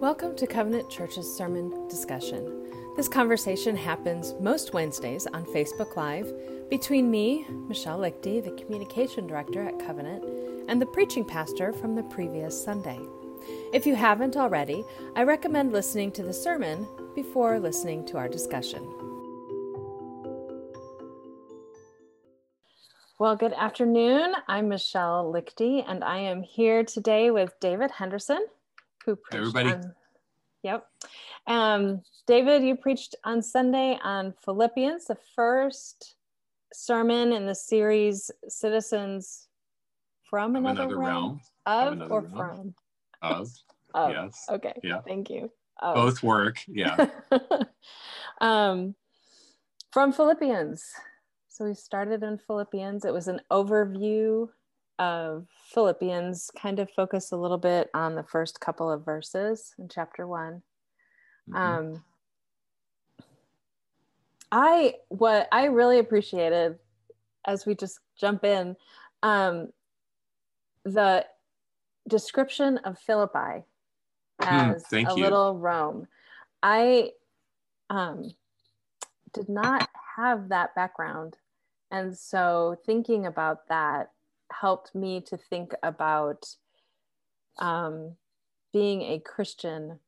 Welcome to Covenant Church's sermon discussion. This conversation happens most Wednesdays on Facebook Live between me, Michelle Lichty, the communication director at Covenant, and the preaching pastor from the previous Sunday. If you haven't already, I recommend listening to the sermon before listening to our discussion. Well, good afternoon. I'm Michelle Lichty, and I am here today with David Henderson who preached everybody. On, yep. Um, David, you preached on Sunday on Philippians, the first sermon in the series Citizens from Another, another Realm. realm. Of, or realm. from? Of. Of. Yes. Okay. Yeah. Thank you. Of. Both work. Yeah. um, from Philippians. So we started in Philippians. It was an overview of Philippians kind of focus a little bit on the first couple of verses in chapter one. Mm-hmm. Um, I what I really appreciated as we just jump in um, the description of Philippi Hmm, as mm, a you. little Rome. I um, did not have that background, and so thinking about that helped me to think about um, being a Christian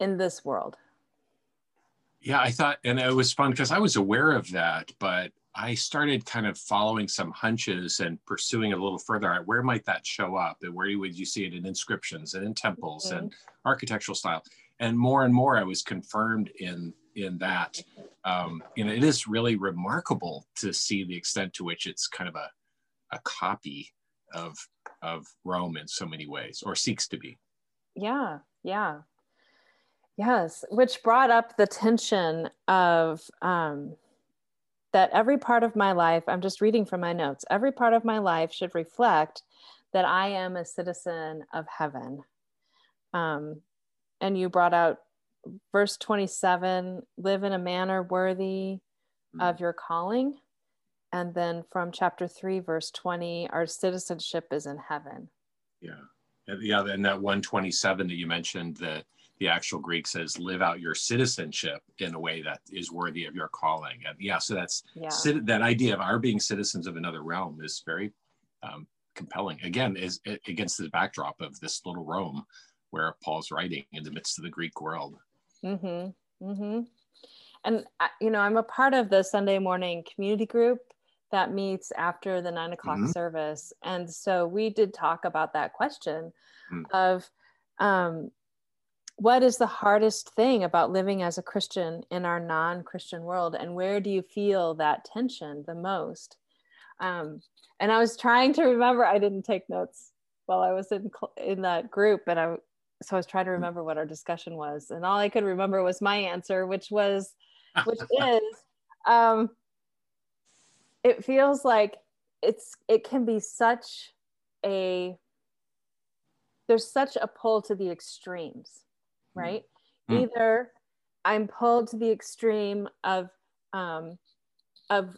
in this world. Yeah, I thought, and it was fun because I was aware of that, but I started kind of following some hunches and pursuing it a little further. Where might that show up? And where would you see it in inscriptions and in temples mm-hmm. and architectural style? And more and more, I was confirmed in in that. Um, you know, it is really remarkable to see the extent to which it's kind of a a copy of of Rome in so many ways, or seeks to be. Yeah, yeah, yes. Which brought up the tension of um, that every part of my life. I'm just reading from my notes. Every part of my life should reflect that I am a citizen of heaven. Um, and you brought out verse 27 live in a manner worthy mm-hmm. of your calling and then from chapter 3 verse 20 our citizenship is in heaven. Yeah. Yeah and that 127 that you mentioned the the actual greek says live out your citizenship in a way that is worthy of your calling. And yeah so that's yeah. that idea of our being citizens of another realm is very um, compelling. Again is against the backdrop of this little rome where paul's writing in the midst of the greek world. Mm-hmm. Mm-hmm. And you know i'm a part of the sunday morning community group that meets after the nine o'clock mm-hmm. service. And so we did talk about that question mm. of um, what is the hardest thing about living as a Christian in our non Christian world? And where do you feel that tension the most? Um, and I was trying to remember, I didn't take notes while I was in, in that group, and I so I was trying to mm. remember what our discussion was, and all I could remember was my answer, which was, which is, um, it feels like it's it can be such a there's such a pull to the extremes right mm. either i'm pulled to the extreme of um of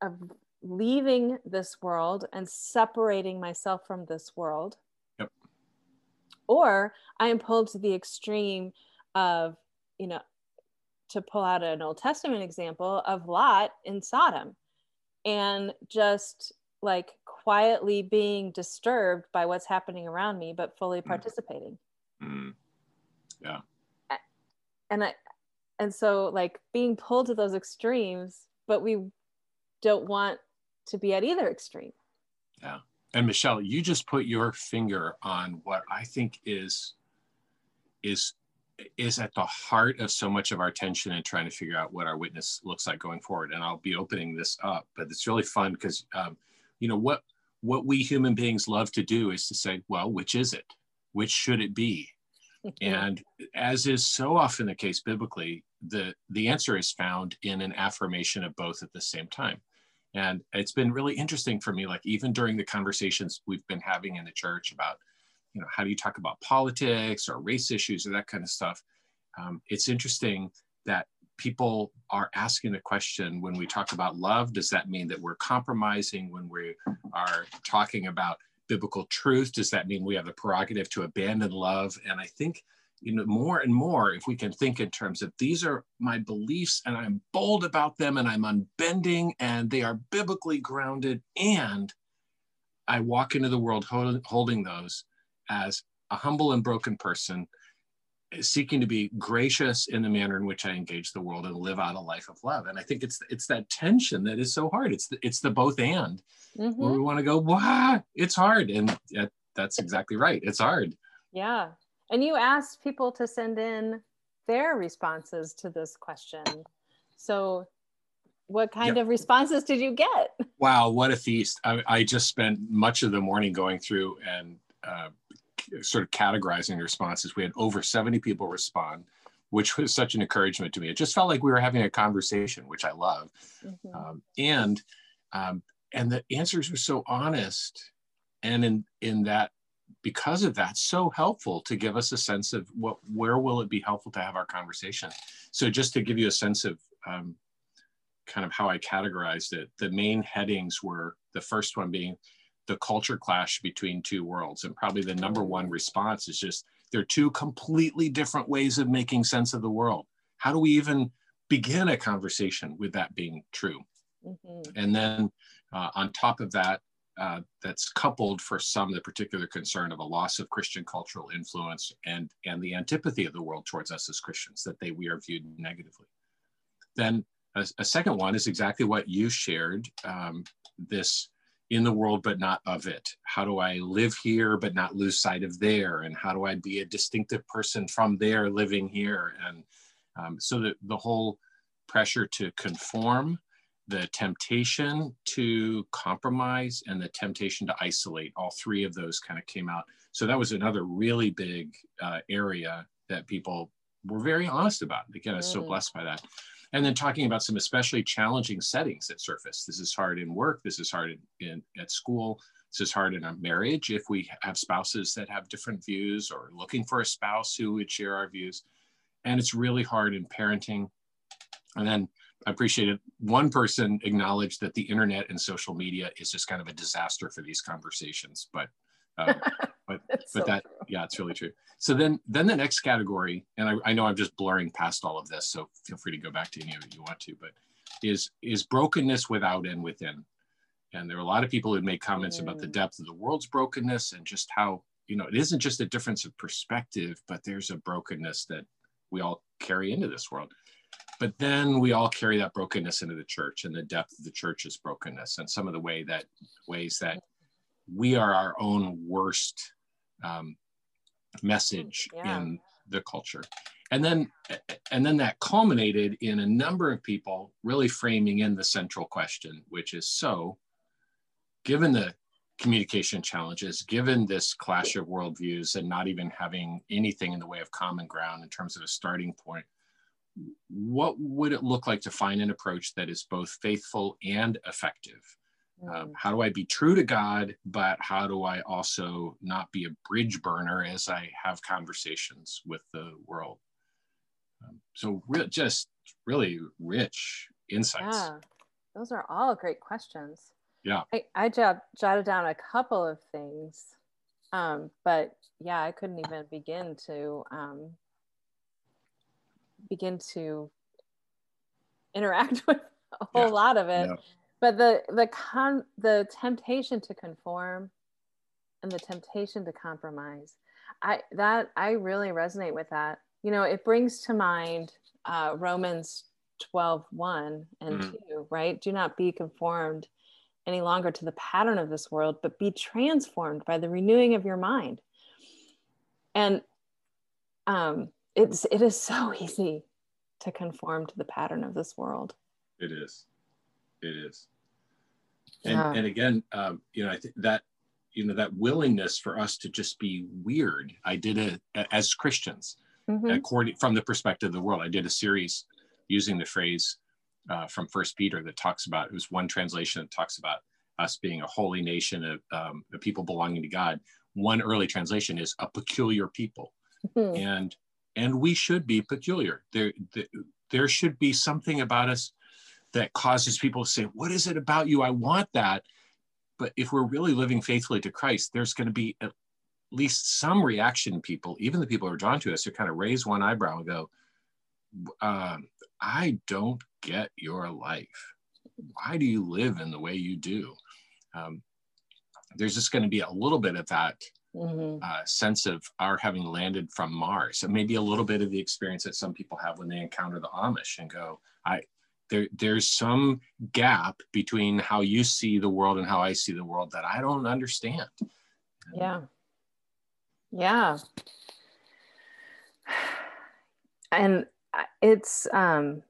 of leaving this world and separating myself from this world yep. or i am pulled to the extreme of you know to pull out an old testament example of lot in sodom and just like quietly being disturbed by what's happening around me but fully mm. participating mm. yeah and i and so like being pulled to those extremes but we don't want to be at either extreme yeah and michelle you just put your finger on what i think is is is at the heart of so much of our tension and trying to figure out what our witness looks like going forward. And I'll be opening this up, but it's really fun because, um, you know, what what we human beings love to do is to say, well, which is it? Which should it be? and as is so often the case biblically, the the answer is found in an affirmation of both at the same time. And it's been really interesting for me, like even during the conversations we've been having in the church about you know, how do you talk about politics or race issues or that kind of stuff? Um, it's interesting that people are asking the question when we talk about love, does that mean that we're compromising when we are talking about biblical truth? Does that mean we have the prerogative to abandon love? And I think, you know, more and more, if we can think in terms of these are my beliefs and I'm bold about them and I'm unbending and they are biblically grounded and I walk into the world hold, holding those as a humble and broken person seeking to be gracious in the manner in which I engage the world and live out a life of love. And I think it's it's that tension that is so hard. It's the, it's the both and mm-hmm. where we want to go, wow, it's hard. And that's exactly right. It's hard. Yeah. And you asked people to send in their responses to this question. So what kind yep. of responses did you get? Wow, what a feast. I, I just spent much of the morning going through and uh, sort of categorizing responses. We had over 70 people respond, which was such an encouragement to me. It just felt like we were having a conversation, which I love. Mm-hmm. Um, and um, and the answers were so honest, and in in that because of that, so helpful to give us a sense of what where will it be helpful to have our conversation. So just to give you a sense of um, kind of how I categorized it, the main headings were the first one being the culture clash between two worlds. And probably the number one response is just they're two completely different ways of making sense of the world. How do we even begin a conversation with that being true? Mm-hmm. And then uh, on top of that, uh, that's coupled for some the particular concern of a loss of Christian cultural influence and and the antipathy of the world towards us as Christians that they we are viewed negatively. Then a, a second one is exactly what you shared. Um, this in the world but not of it. How do i live here but not lose sight of there? And how do i be a distinctive person from there living here? And um, so that the whole pressure to conform the temptation to compromise and the temptation to isolate all three of those kind of came out. So that was another really big uh, area that people were very honest about. Again i was so mm. blessed by that and then talking about some especially challenging settings that surface. This is hard in work. This is hard in, in at school. This is hard in a marriage if we have spouses that have different views or looking for a spouse who would share our views. And it's really hard in parenting. And then I appreciated one person acknowledged that the internet and social media is just kind of a disaster for these conversations. But um, but but so that true. Yeah it's really true so then then the next category and I, I know i'm just blurring past all of this so feel free to go back to any of it you want to but is is brokenness without and within and there are a lot of people who make comments mm. about the mm. depth of the world's brokenness and just how you know it isn't just a difference of perspective but there's a brokenness that we all carry into this world but then we all carry that brokenness into the church and the depth of the church's brokenness and some of the way that ways that we are our own worst um, message mm, yeah. in the culture and then and then that culminated in a number of people really framing in the central question which is so given the communication challenges given this clash of worldviews and not even having anything in the way of common ground in terms of a starting point what would it look like to find an approach that is both faithful and effective um, mm. how do I be true to God, but how do I also not be a bridge burner as I have conversations with the world? Um, so, re- just really rich insights. Yeah, those are all great questions. Yeah. I, I jotted down a couple of things, um, but yeah, I couldn't even begin to um, begin to interact with a whole yeah. lot of it. But the the con the temptation to conform and the temptation to compromise i that i really resonate with that. You know it brings to mind uh, romans 12 1 and mm. 2 right? Do not be conformed any longer to the pattern of this world but be transformed by the renewing of your mind. And um it's it is so easy to conform to the pattern of this world. It is it is and yeah. and again um, you know i think that you know that willingness for us to just be weird i did it as christians mm-hmm. according from the perspective of the world i did a series using the phrase uh, from first peter that talks about it was one translation that talks about us being a holy nation of, um, of people belonging to god one early translation is a peculiar people mm-hmm. and and we should be peculiar there, there there should be something about us that causes people to say, What is it about you? I want that. but if we're really living faithfully to Christ, there's going to be at least some reaction. People, even the people who are drawn to us, who kind of raise one eyebrow and go, um, "I don't get your life. Why do you live in the way you do?" Um, there's just going to be a little bit of that mm-hmm. uh, sense of our having landed from Mars, and maybe a little bit of the experience that some people have when they encounter the Amish and go, "I." There, there's some gap between how you see the world and how I see the world that I don't understand. Yeah. Yeah. And it's um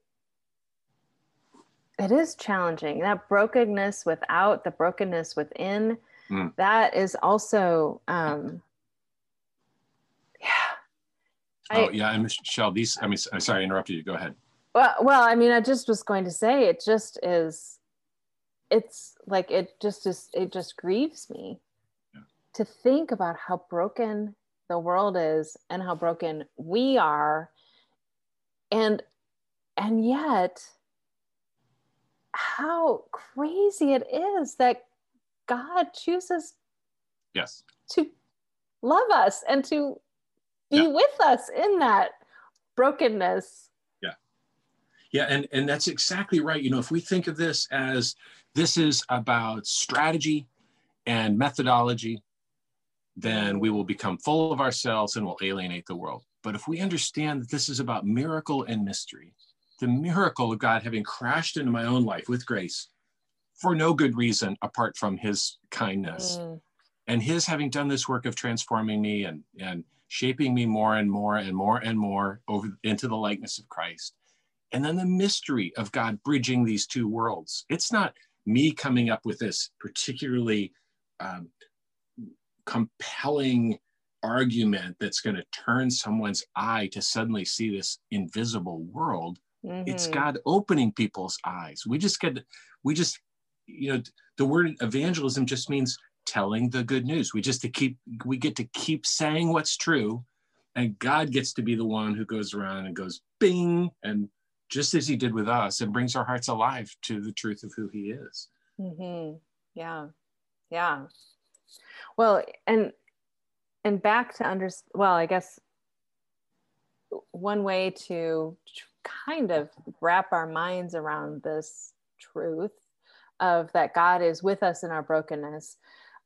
it is challenging. That brokenness without, the brokenness within, mm. that is also um yeah. Oh I, yeah, and Michelle, these I mean I'm sorry I interrupted you. Go ahead. Well well, I mean I just was going to say it just is it's like it just is it just grieves me yeah. to think about how broken the world is and how broken we are and and yet how crazy it is that god chooses yes to love us and to be yeah. with us in that brokenness yeah and and that's exactly right you know if we think of this as this is about strategy and methodology then we will become full of ourselves and will alienate the world. But if we understand that this is about miracle and mystery, the miracle of God having crashed into my own life with grace for no good reason apart from his kindness, mm. and his having done this work of transforming me and, and shaping me more and more and more and more over into the likeness of Christ. And then the mystery of God bridging these two worlds. It's not me coming up with this particularly um, compelling argument that's going to turn someone's eye to suddenly see this invisible world mm-hmm. it's god opening people's eyes we just get we just you know the word evangelism just means telling the good news we just to keep we get to keep saying what's true and god gets to be the one who goes around and goes bing and just as he did with us and brings our hearts alive to the truth of who he is mm-hmm. yeah yeah well, and and back to under well, I guess one way to kind of wrap our minds around this truth of that God is with us in our brokenness,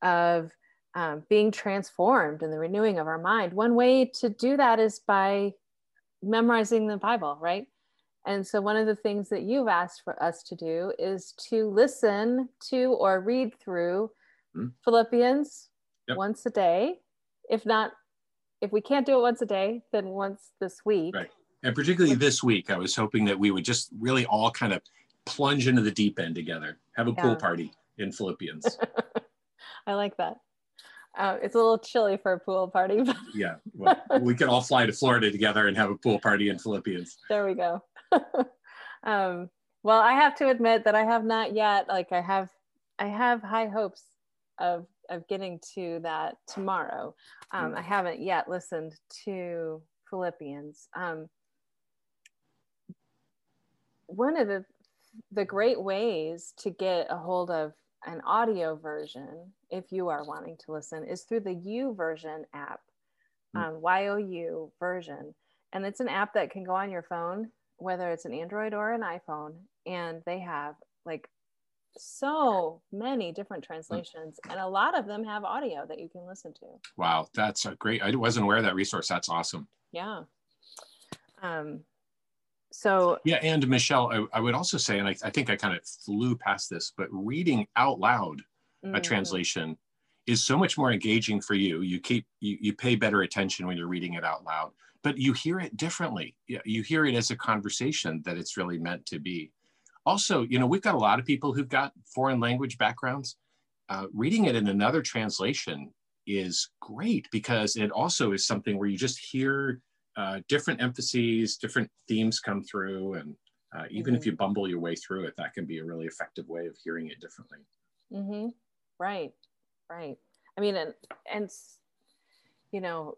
of um, being transformed in the renewing of our mind. One way to do that is by memorizing the Bible, right? And so, one of the things that you've asked for us to do is to listen to or read through mm-hmm. Philippians yep. once a day. If not, if we can't do it once a day, then once this week. Right. And particularly this week, I was hoping that we would just really all kind of plunge into the deep end together, have a yeah. pool party in Philippians. I like that. Uh, it's a little chilly for a pool party. But yeah, well, we could all fly to Florida together and have a pool party in Philippians. There we go. um, well, I have to admit that I have not yet. Like, I have, I have high hopes of of getting to that tomorrow. Um, I haven't yet listened to Philippians. Um, one of the the great ways to get a hold of an audio version, if you are wanting to listen, is through the YouVersion app, hmm. um, YouVersion, and it's an app that can go on your phone, whether it's an Android or an iPhone, and they have like so many different translations and a lot of them have audio that you can listen to. Wow that's a great i wasn't aware of that resource that's awesome. Yeah. Um so yeah and michelle i, I would also say and I, I, think i kind of flew past this but reading out loud mm-hmm. a translation is so much more engaging for you you keep you, you pay better attention when you're reading it out loud but you hear it differently you hear it as a conversation that it's really meant to be also, you know, we've got a lot of people who've got foreign language backgrounds. Uh, reading it in another translation is great because it also is something where you just hear uh, different emphases, different themes come through, and uh, even mm-hmm. if you bumble your way through it, that can be a really effective way of hearing it differently. Mm-hmm. Right, right. I mean, and and you know,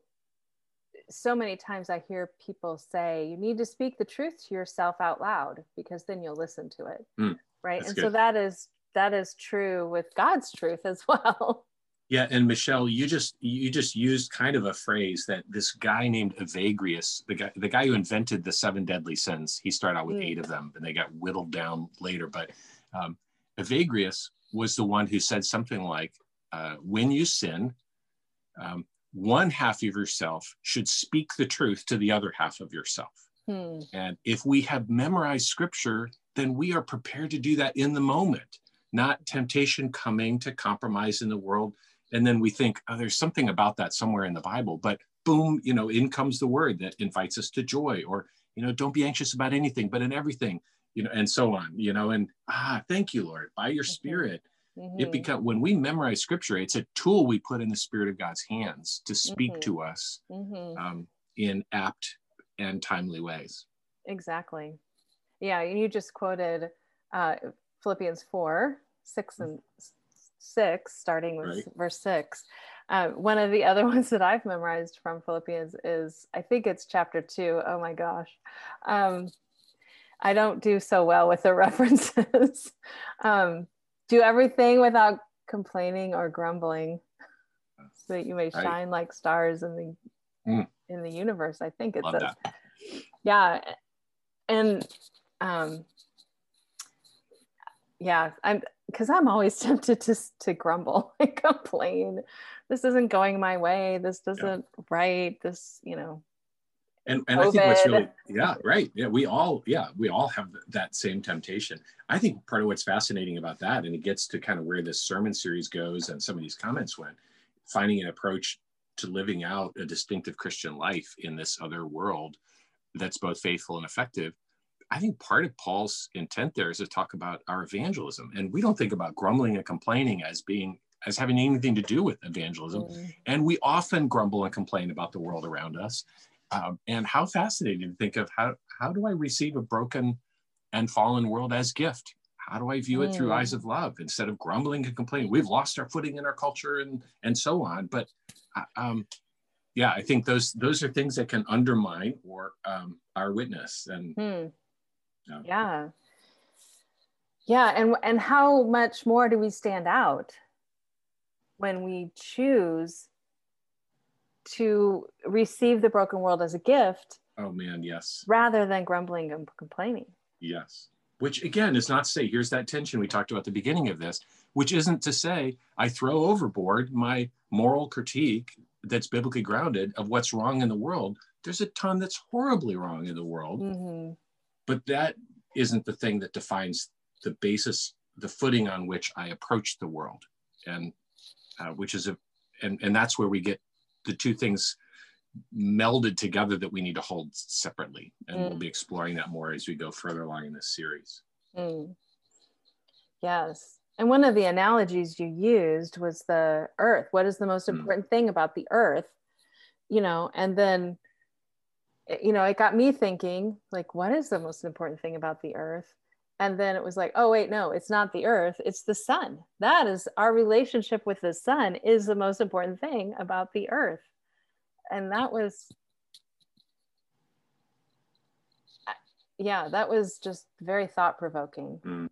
so many times I hear people say, you need to speak the truth to yourself out loud because then you'll listen to it. Mm, right. And good. so that is that is true with God's truth as well. Yeah, and Michelle, you just you just used kind of a phrase that this guy named Evagrius, the guy the guy who invented the seven deadly sins, he started out with mm. eight of them, and they got whittled down later. But um, Evagrius was the one who said something like, uh, "When you sin, um, one half of yourself should speak the truth to the other half of yourself." Hmm. And if we have memorized Scripture, then we are prepared to do that in the moment, not temptation coming to compromise in the world and then we think oh, there's something about that somewhere in the bible but boom you know in comes the word that invites us to joy or you know don't be anxious about anything but in everything you know and so on you know and ah thank you lord by your spirit mm-hmm. it become when we memorize scripture it's a tool we put in the spirit of god's hands to speak mm-hmm. to us mm-hmm. um, in apt and timely ways exactly yeah you just quoted uh, philippians 4 6 and six, starting with right. verse six. Uh, one of the other ones that I've memorized from Philippians is, I think it's chapter two. Oh my gosh. Um, I don't do so well with the references. um, do everything without complaining or grumbling so that you may shine like stars in the mm. in the universe i think it Love says that. yeah and um yeah i'm because I'm always tempted to to grumble and complain. This isn't going my way. This doesn't yeah. right. This, you know. And, and I think what's really yeah right yeah we all yeah we all have that same temptation. I think part of what's fascinating about that, and it gets to kind of where this sermon series goes, and some of these comments went, finding an approach to living out a distinctive Christian life in this other world that's both faithful and effective I think part of Paul's intent there is to talk about our evangelism. And we don't think about grumbling and complaining as being as having anything to do with evangelism. Mm-hmm. And we often grumble and complain about the world around us. Um, and how fascinating to think of how how do I receive a broken and fallen world as gift? How do I view it mm. through eyes mm. of love instead of grumbling and complaining? We've lost our footing in our culture and and so on. But uh, um, yeah, I think those those are things that can undermine or um, our witness. And mm yeah. yeah yeah and and how much more do we stand out when we choose to receive the broken world as a gift oh man yes. rather than grumbling and complaining. Yes. Which again is not to say here's that tension we talked about at the beginning of this which isn't to say i throw overboard my moral critique that's biblically grounded of what's wrong in the world. There's a ton that's horribly wrong in the world. Mm-hmm. But that isn't the thing that defines the basis, the footing on which I approach the world, and uh, which is a, and and that's where we get the two things melded together that we need to hold separately, and mm. we'll be exploring that more as we go further along in this series. Mm. Yes. And one of the analogies you used was the earth. What is the most mm. important mm. thing about the earth? You know, and then you know, it got me thinking, like, what is the most important thing about the earth? And then it was like, oh, wait, no, it's not the earth, it's the sun. That is our relationship with the sun is the most important thing about the earth. And that was, yeah, that was just very thought provoking. Mm.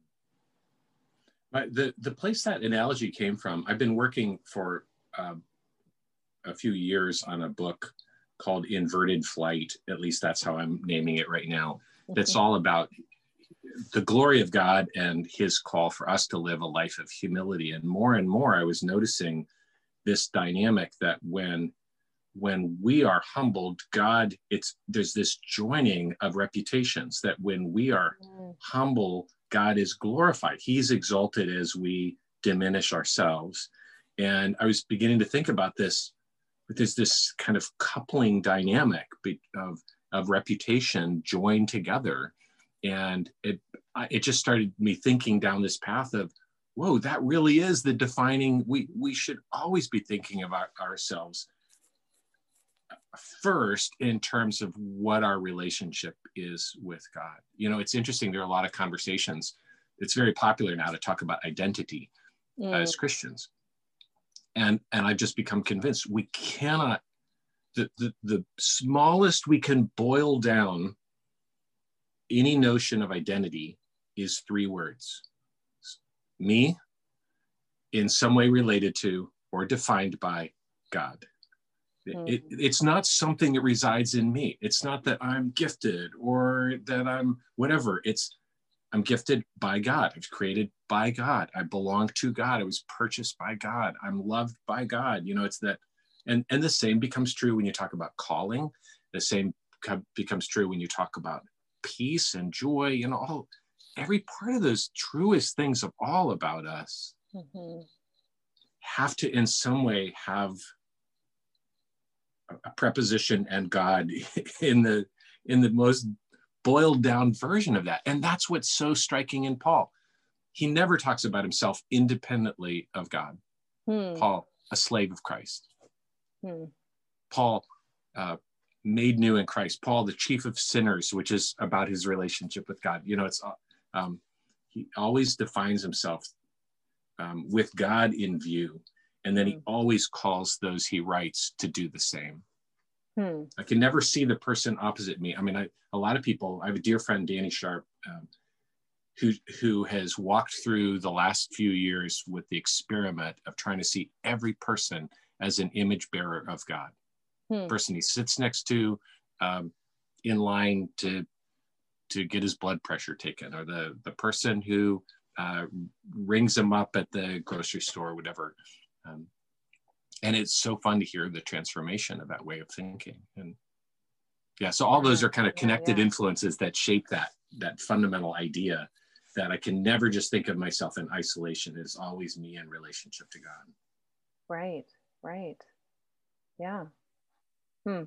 The, the place that analogy came from, I've been working for uh, a few years on a book called Inverted Flight. At least that's how I'm naming it right now. That's all about the glory of God and his call for us to live a life of humility. And more and more, I was noticing this dynamic that when when we are humbled god it's there's this joining of reputations that when we are mm. humble god is glorified he's exalted as we diminish ourselves and i was beginning to think about this but there's this kind of coupling dynamic of, of reputation joined together. And it, it just started me thinking down this path of, whoa, that really is the defining, we, we should always be thinking about ourselves first in terms of what our relationship is with God. You know, it's interesting, there are a lot of conversations. It's very popular now to talk about identity mm. as Christians and and i've just become convinced we cannot the, the the smallest we can boil down any notion of identity is three words me in some way related to or defined by God. Mm-hmm. It, it's not something that resides in me. It's not that I'm gifted or that I'm whatever. It's I'm gifted by God. I was created by God. I belong to God. I was purchased by God. I'm loved by God. You know, it's that, and and the same becomes true when you talk about calling. The same becomes true when you talk about peace and joy and all. Every part of those truest things of all about us mm-hmm. have to, in some way, have a preposition and God in the in the most boiled down version of that. And that's what's so striking in Paul. He never talks about himself independently of God. Hmm. Paul, a slave of Christ. Hmm. Paul, uh, made new in Christ. Paul, the chief of sinners, which is about his relationship with God. You know, it's um, he always defines himself um, with God in view, and then he hmm. always calls those he writes to do the same. Hmm. I can never see the person opposite me. I mean, I, a lot of people. I have a dear friend, Danny Sharp, um, who who has walked through the last few years with the experiment of trying to see every person as an image bearer of God. Hmm. Person he sits next to, um, in line to to get his blood pressure taken, or the the person who uh, rings him up at the grocery store, whatever. Um, and it's so fun to hear the transformation of that way of thinking and yeah so all those are kind of connected yeah, yeah. influences that shape that that fundamental idea that i can never just think of myself in isolation it's always me in relationship to god right right yeah hmm